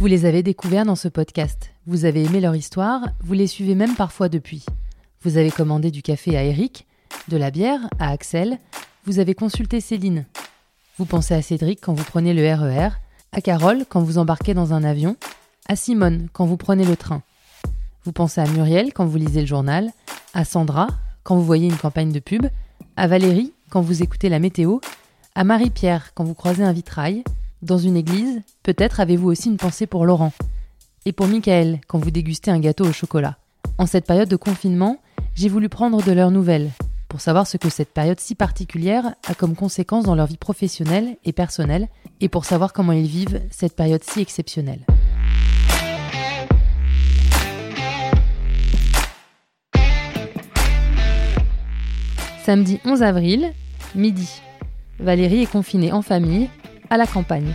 Vous les avez découverts dans ce podcast. Vous avez aimé leur histoire, vous les suivez même parfois depuis. Vous avez commandé du café à Eric, de la bière à Axel, vous avez consulté Céline. Vous pensez à Cédric quand vous prenez le RER, e à Carole quand vous embarquez dans un avion, à Simone quand vous prenez le train. Vous pensez à Muriel quand vous lisez le journal, à Sandra quand vous voyez une campagne de pub, à Valérie quand vous écoutez la météo, à Marie-Pierre quand vous croisez un vitrail, dans une église, peut-être avez-vous aussi une pensée pour Laurent. Et pour Michael quand vous dégustez un gâteau au chocolat. En cette période de confinement, j'ai voulu prendre de leurs nouvelles, pour savoir ce que cette période si particulière a comme conséquence dans leur vie professionnelle et personnelle, et pour savoir comment ils vivent cette période si exceptionnelle. Samedi 11 avril, midi. Valérie est confinée en famille, à la campagne.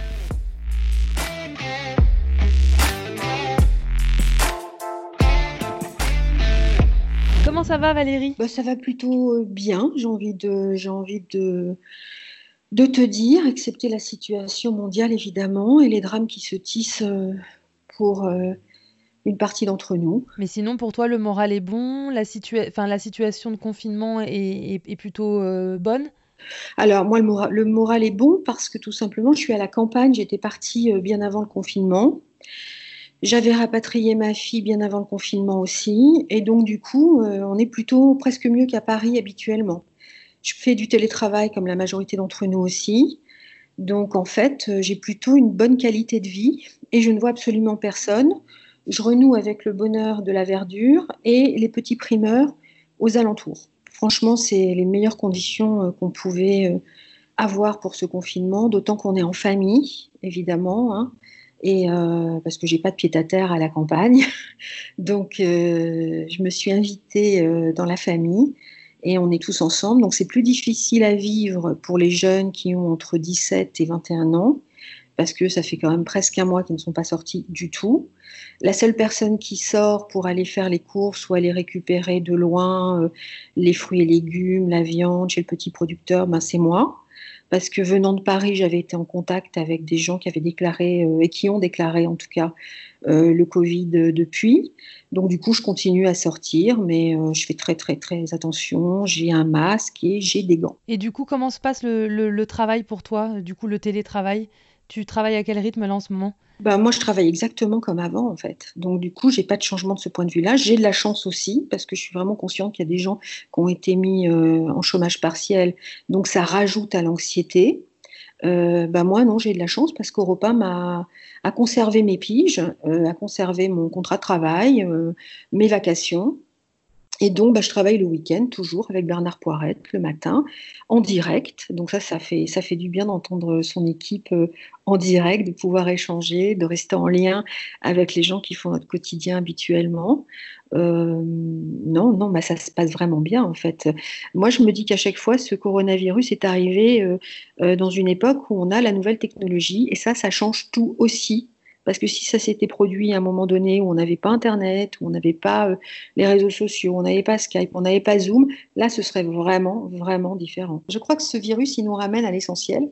Comment ça va Valérie? Bah, Ça va plutôt euh, bien, j'ai envie, de, j'ai envie de, de te dire, excepté la situation mondiale évidemment et les drames qui se tissent euh, pour euh, une partie d'entre nous. Mais sinon, pour toi, le moral est bon, la, enfin, la situation de confinement est, plutôt bonne? Alors moi, le moral, est bon parce que tout simplement, je suis à la campagne, j'étais partie bien avant le confinement. J'avais rapatrié ma fille bien avant le confinement aussi, et donc du coup, euh, on est plutôt presque mieux qu'à Paris habituellement. Je fais du télétravail comme la majorité d'entre nous aussi, donc en fait, euh, j'ai plutôt une bonne qualité de vie et je ne vois absolument personne. Je renoue avec le bonheur de la verdure et les petits primeurs aux alentours. Franchement, c'est les meilleures conditions euh, qu'on pouvait avoir pour ce confinement, d'autant qu'on est en famille, évidemment. Hein et euh, parce que j'ai pas de pied à terre à la campagne. Donc, euh, je me suis invitée euh, dans la famille et on est tous ensemble. Donc, c'est plus difficile à vivre pour les jeunes qui ont entre 17 et 21 ans parce que ça fait quand même presque un mois qu'ils ne sont pas sortis du tout. La seule personne qui sort pour aller faire les courses ou aller récupérer de loin les fruits et légumes, la viande chez le petit producteur, ben c'est moi parce que venant de Paris, j'avais été en contact avec des gens qui avaient déclaré, euh, et qui ont déclaré en tout cas, euh, le Covid depuis. Donc du coup, je continue à sortir, mais euh, je fais très très très attention. J'ai un masque et j'ai des gants. Et du coup, comment se passe le travail pour toi, du coup le télétravail Tu travailles à quel rythme là en ce moment? Bah, moi, je travaille exactement comme avant, en fait. Donc, du coup, j'ai pas de changement de ce point de vue-là. J'ai de la chance aussi, parce que je suis vraiment consciente qu'il y a des gens qui ont été mis euh, en chômage partiel. Donc, ça rajoute à l'anxiété. Euh, bah, moi, non, j'ai de la chance parce qu'Europa m'a a conservé mes piges, euh, a conservé mon contrat de travail, mes vacations. Et donc, bah, je travaille le week-end toujours avec Bernard Poirette le matin en direct. Donc ça, ça fait, ça fait du bien d'entendre son équipe euh, en direct, de pouvoir échanger, de rester en lien avec les gens qui font notre quotidien habituellement. Euh, non, non, bah, ça se passe vraiment bien en fait. Moi, je me dis qu'à chaque fois, ce coronavirus est arrivé euh, dans une époque où on a la nouvelle technologie et ça, ça change tout aussi parce que si ça s'était produit à un moment donné où on n'avait pas Internet, où on n'avait pas euh, les réseaux sociaux, on n'avait pas Skype, on n'avait pas Zoom, là, ce serait vraiment, vraiment différent. Je crois que ce virus, il nous ramène à l'essentiel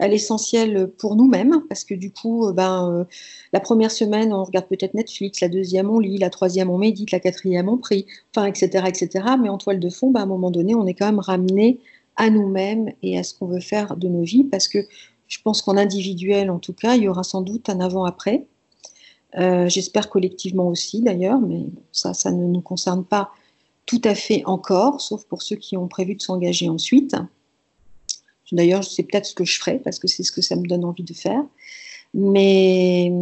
à l'essentiel pour nous-mêmes, parce que du coup, euh, ben, euh, la première semaine, on regarde peut-être Netflix, la deuxième, on lit, la troisième, on médite, la quatrième, on prie, enfin, etc., etc. Mais en toile de fond, ben, à un moment donné, on est quand même ramené à nous-mêmes et à ce qu'on veut faire de nos vies, parce que je pense qu'en individuel, en tout cas, il y aura sans doute un avant-après. Euh, j'espère collectivement aussi, d'ailleurs, mais ça, ça ne nous concerne pas tout à fait encore, sauf pour ceux qui ont prévu de s'engager ensuite. D'ailleurs, c'est peut-être ce que je ferai, parce que c'est ce que ça me donne envie de faire. Mais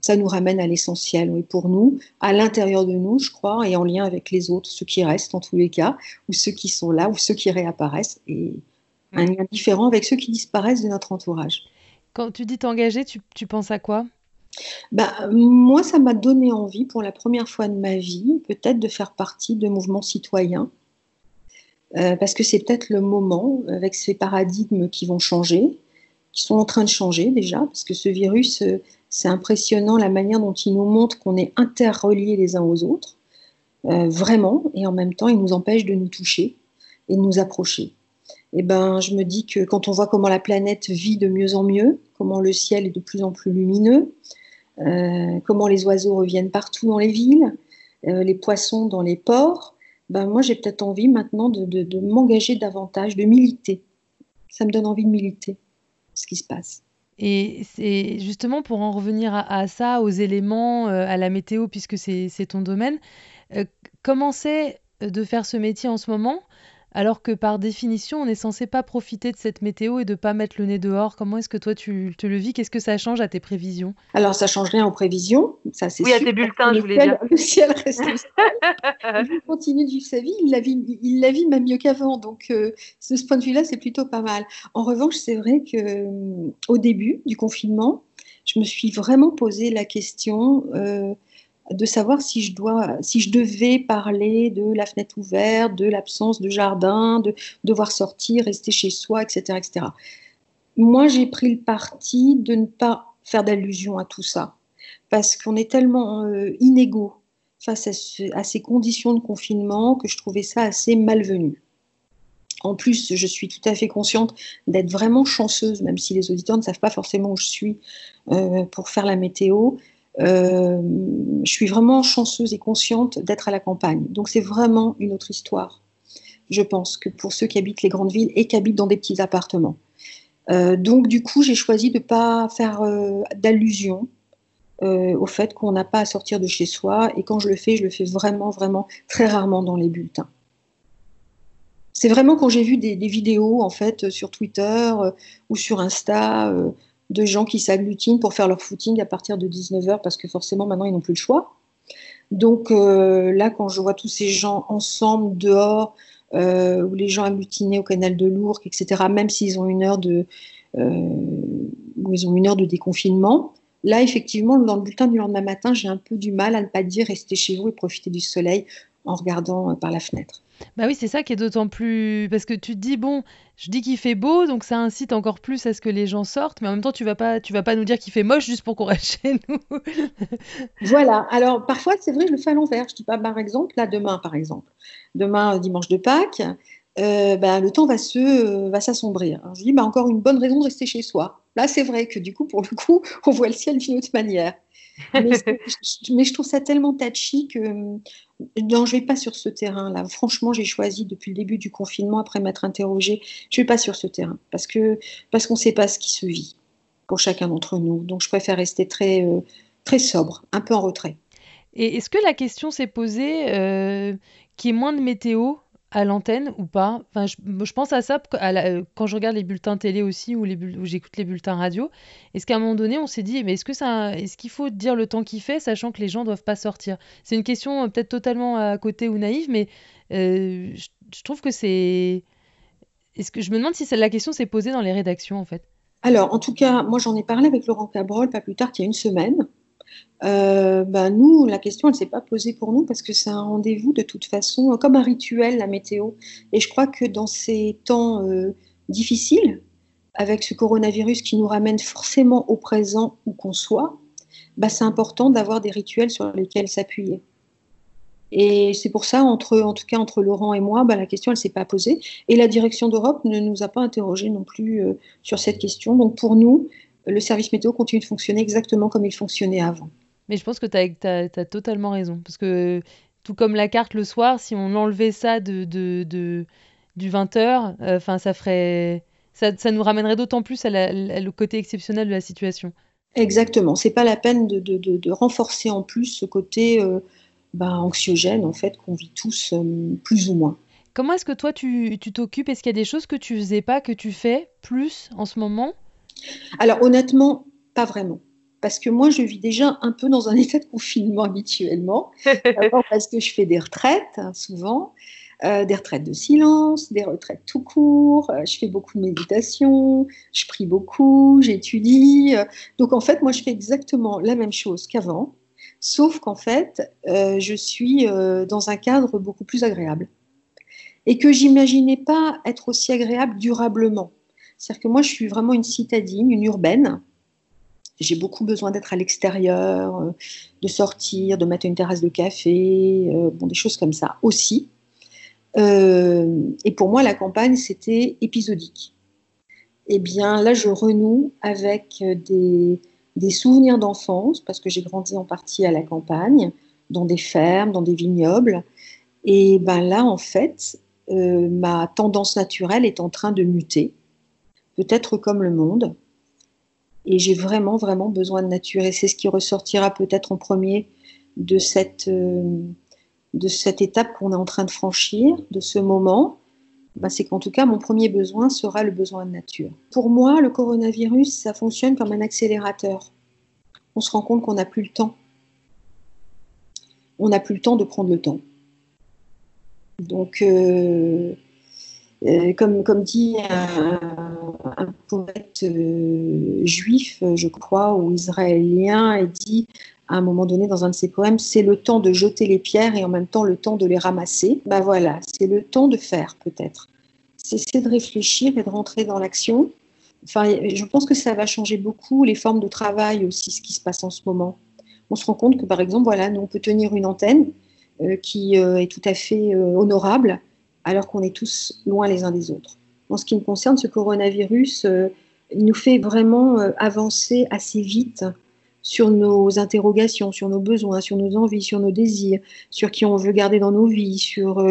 ça nous ramène à l'essentiel, oui, pour nous, à l'intérieur de nous, je crois, et en lien avec les autres, ceux qui restent en tous les cas, ou ceux qui sont là, ou ceux qui réapparaissent. Un lien différent avec ceux qui disparaissent de notre entourage. Quand tu dis t'engager, tu, tu penses à quoi? Bah, moi, ça m'a donné envie, pour la première fois de ma vie, peut-être de faire partie de mouvements citoyens. Euh, parce que c'est peut-être le moment, avec ces paradigmes qui vont changer, qui sont en train de changer déjà, parce que ce virus, euh, c'est impressionnant la manière dont il nous montre qu'on est interreliés les uns aux autres, euh, vraiment, et en même temps, il nous empêche de nous toucher et de nous approcher eh ben, je me dis que quand on voit comment la planète vit de mieux en mieux, comment le ciel est de plus en plus lumineux, comment les oiseaux reviennent partout dans les villes, les poissons dans les ports, ben moi j'ai peut-être envie maintenant de m'engager davantage, de militer. Ça me donne envie de militer ce qui se passe. Et c'est justement pour en revenir à, ça, aux éléments, euh, à la météo, puisque c'est ton domaine, euh, comment c'est de faire ce métier en ce moment? Alors que par définition, on est censé pas profiter de cette météo et de pas mettre le nez dehors. Comment est-ce que toi tu te le vis? Qu'est-ce que ça change à tes prévisions? Alors ça change rien aux prévisions, ça c'est Oui, à tes bulletins, je voulais dire. Le ciel reste Il continue de vivre sa vie, il la vit, il la vit même mieux qu'avant. Donc euh, de ce point de vue-là, c'est plutôt pas mal. En revanche, c'est vrai que euh, au début du confinement, je me suis vraiment posé la question. Euh, de savoir si je, dois, si je devais parler de la fenêtre ouverte, de l'absence de jardin, de devoir sortir, rester chez soi, etc. etc. Moi, j'ai pris le parti de ne pas faire d'allusion à tout ça, parce qu'on est tellement euh, inégaux face à, ces conditions de confinement que je trouvais ça assez malvenu. En plus, je suis tout à fait consciente d'être vraiment chanceuse, même si les auditeurs ne savent pas forcément où je suis euh, pour faire la météo. Euh, je suis vraiment chanceuse et consciente d'être à la campagne. Donc c'est vraiment une autre histoire, je pense, que pour ceux qui habitent les grandes villes et qui habitent dans des petits appartements. Euh, donc du coup, j'ai choisi de ne pas faire euh, d'allusion au fait qu'on n'a pas à sortir de chez soi. Et quand je le fais, je le fais vraiment, vraiment très rarement dans les bulletins. C'est vraiment quand j'ai vu des, des, vidéos en fait sur Twitter ou sur Insta de gens qui s'agglutinent pour faire leur footing à partir de 19h parce que forcément maintenant ils n'ont plus le choix. Donc euh, là, quand je vois tous ces gens ensemble dehors, euh, ou les gens agglutinés au canal de Lourdes, etc., même s'ils ont euh, ont une heure de déconfinement, là effectivement, dans le bulletin du lendemain matin, j'ai un peu du mal à ne pas dire restez chez vous et profitez du soleil en regardant par la fenêtre. Bah oui, c'est ça qui est d'autant plus. Parce que tu te dis, bon, je dis qu'il fait beau, donc ça incite encore plus à ce que les gens sortent, mais en même temps, tu vas pas, tu vas pas nous dire qu'il fait moche juste pour qu'on reste chez nous. voilà. Alors, parfois, c'est vrai, je le fais à l'envers. Je dis pas, par exemple, là, demain, par exemple, demain, dimanche de Pâques, euh, bah, le temps va se euh, va s'assombrir. Je dis, bah, encore une bonne raison de rester chez soi. Là, c'est vrai que du coup, pour le coup, on voit le ciel d'une autre manière. mais, je trouve ça tellement touchy que non, je ne vais pas sur ce terrain-là. Franchement, j'ai choisi depuis le début du confinement, après m'être interrogée, je ne vais pas sur ce terrain parce que parce qu'on ne sait pas ce qui se vit pour chacun d'entre nous. Donc, je préfère rester très euh, très sobre, un peu en retrait. Et est-ce que la question s'est posée euh, qui est moins de météo à l'antenne ou pas? Enfin, je, pense à ça quand je regarde les bulletins télé aussi ou, ou j'écoute les bulletins radio. Est-ce qu'à un moment donné, on s'est dit, mais est-ce que est-ce qu'il faut dire le temps qu'il fait, sachant que les gens doivent pas sortir? C'est une question euh, peut-être totalement à côté ou naïve, mais euh, je, trouve que c'est. Est-ce que je me demande si la question s'est posée dans les rédactions en fait Alors, en tout cas, moi j'en ai parlé avec Laurent Cabrol pas plus tard qu'il y a une semaine. Euh, ben nous, la question, elle ne s'est pas posée pour nous parce que c'est un rendez-vous de toute façon, comme un rituel, la météo. Et je crois que dans ces temps euh, difficiles, avec ce coronavirus qui nous ramène forcément au présent où qu'on soit, ben c'est important d'avoir des rituels sur lesquels s'appuyer. Et c'est pour ça, entre, en tout cas entre Laurent et moi, ben la question, elle ne s'est pas posée. Et la direction d'Europe ne nous a pas interrogés non plus euh, sur cette question. Donc pour nous, le service météo continue de fonctionner exactement comme il fonctionnait avant. Mais je pense que tu as, totalement raison. Parce que tout comme la carte le soir, si on enlevait ça de, de, du 20h, euh, ça ferait. Ça, nous ramènerait d'autant plus à, le côté exceptionnel de la situation. Exactement. C'est pas la peine de, de, renforcer en plus ce côté euh, bah, anxiogène en fait qu'on vit tous euh, plus ou moins. Comment est-ce que toi tu t'occupes? Est-ce qu'il y a des choses que tu faisais pas que tu fais plus en ce moment? Alors honnêtement, pas vraiment. Parce que moi, je vis déjà un peu dans un état de confinement habituellement. parce que je fais des retraites, hein, souvent, euh, des retraites de silence, des retraites tout court. Euh, je fais beaucoup de méditation, je prie beaucoup, j'étudie. Euh. donc en fait, moi, je fais exactement la même chose qu'avant. Sauf qu'en fait, je suis dans un cadre beaucoup plus agréable. Et que j'imaginais pas être aussi agréable durablement. C'est-à-dire que moi, je suis vraiment une citadine, une urbaine. J'ai beaucoup besoin d'être à l'extérieur, euh, de sortir, de mettre une terrasse de café, euh, bon, des choses comme ça aussi. Euh, et pour moi, la campagne, c'était épisodique. Eh bien, là, je renoue avec des, souvenirs d'enfance, parce que j'ai grandi en partie à la campagne, dans des fermes, dans des vignobles. Et ben là, en fait, ma tendance naturelle est en train de muter, peut-être comme le monde. Et j'ai vraiment, vraiment besoin de nature. Et c'est ce qui ressortira peut-être en premier de cette, euh, de cette étape qu'on est en train de franchir, de ce moment. Ben, c'est qu'en tout cas, mon premier besoin sera le besoin de nature. Pour moi, le coronavirus, ça fonctionne comme un accélérateur. On se rend compte qu'on n'a plus le temps. On n'a plus le temps de prendre le temps. Donc, euh, comme, comme dit un, poète euh, juif, je crois, ou israélien, il dit à un moment donné dans un de ses poèmes, c'est le temps de jeter les pierres et en même temps le temps de les ramasser. Ben voilà, c'est le temps de faire peut-être. C'est de réfléchir et de rentrer dans l'action. Enfin, je pense que ça va changer beaucoup les formes de travail aussi, ce qui se passe en ce moment. On se rend compte que par exemple, voilà, nous on peut tenir une antenne, euh, qui euh, est tout à fait euh, honorable, alors qu'on est tous loin les uns des autres. En ce qui me concerne, ce coronavirus, il nous fait vraiment avancer assez vite sur nos interrogations, sur nos besoins, sur nos envies, sur nos désirs, sur qui on veut garder dans nos vies, sur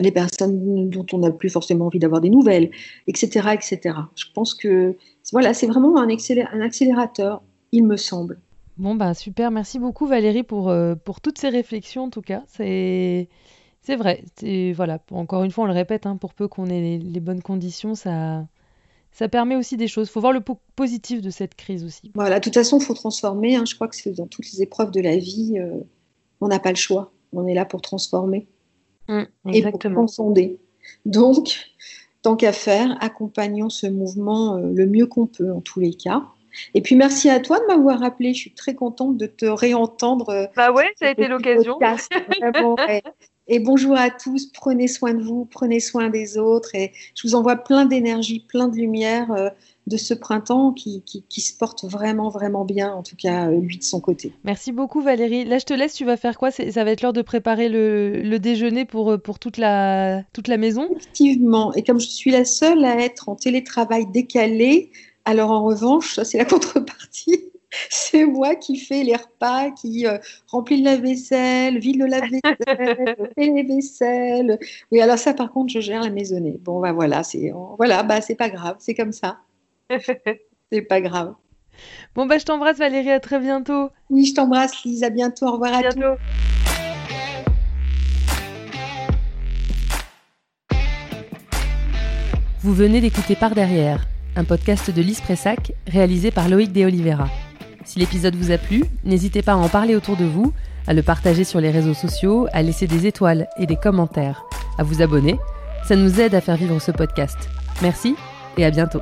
les personnes dont on n'a plus forcément envie d'avoir des nouvelles, etc., etc. Je pense que voilà, c'est vraiment un, un accélérateur, il me semble. Bon, bah super, merci beaucoup Valérie pour, euh, pour toutes ces réflexions en tout cas. C'est, c'est vrai, c'est, voilà, encore une fois on le répète, hein, pour peu qu'on ait les, bonnes conditions, ça, ça permet aussi des choses. Il faut voir le positif de cette crise aussi. Voilà, de toute façon, il faut transformer. Hein. Je crois que c'est dans toutes les épreuves de la vie, euh, on n'a pas le choix. On est là pour transformer mmh, et pour transcender. Donc, tant qu'à faire, accompagnons ce mouvement euh, le mieux qu'on peut en tous les cas. Et puis merci à toi de m'avoir appelé. Je suis très contente de te réentendre. Euh, bah ouais, ça a été l'occasion. Et bonjour à tous, prenez soin de vous, prenez soin des autres. Et je vous envoie plein d'énergie, plein de lumière euh, de ce printemps qui, qui, se porte vraiment, vraiment bien, en tout cas euh, lui de son côté. Merci beaucoup Valérie. Là, je te laisse, tu vas faire quoi? Ça va être l'heure de préparer le, le, déjeuner pour, pour toute, la, toute la maison? Effectivement. Et comme je suis la seule à être en télétravail décalé, alors en revanche, ça c'est la contrepartie. C'est moi qui fais les repas, qui euh, remplis le lave-vaisselle, vide le lave-vaisselle, fais les vaisselles. Oui, alors ça par contre, je gère la maisonnée. Bon, bah voilà, c'est voilà, bah c'est pas grave, c'est comme ça. c'est pas grave. Bon bah je t'embrasse Valérie, à très bientôt. Oui, je t'embrasse Lise, à bientôt, au revoir à, à bientôt. Vous venez d'écouter Par derrière un podcast de Lise Pressac réalisé par Loïc De Oliveira. Si l'épisode vous a plu, n'hésitez pas à en parler autour de vous, à le partager sur les réseaux sociaux, à laisser des étoiles et des commentaires, à vous abonner. Ça nous aide à faire vivre ce podcast. Merci et à bientôt.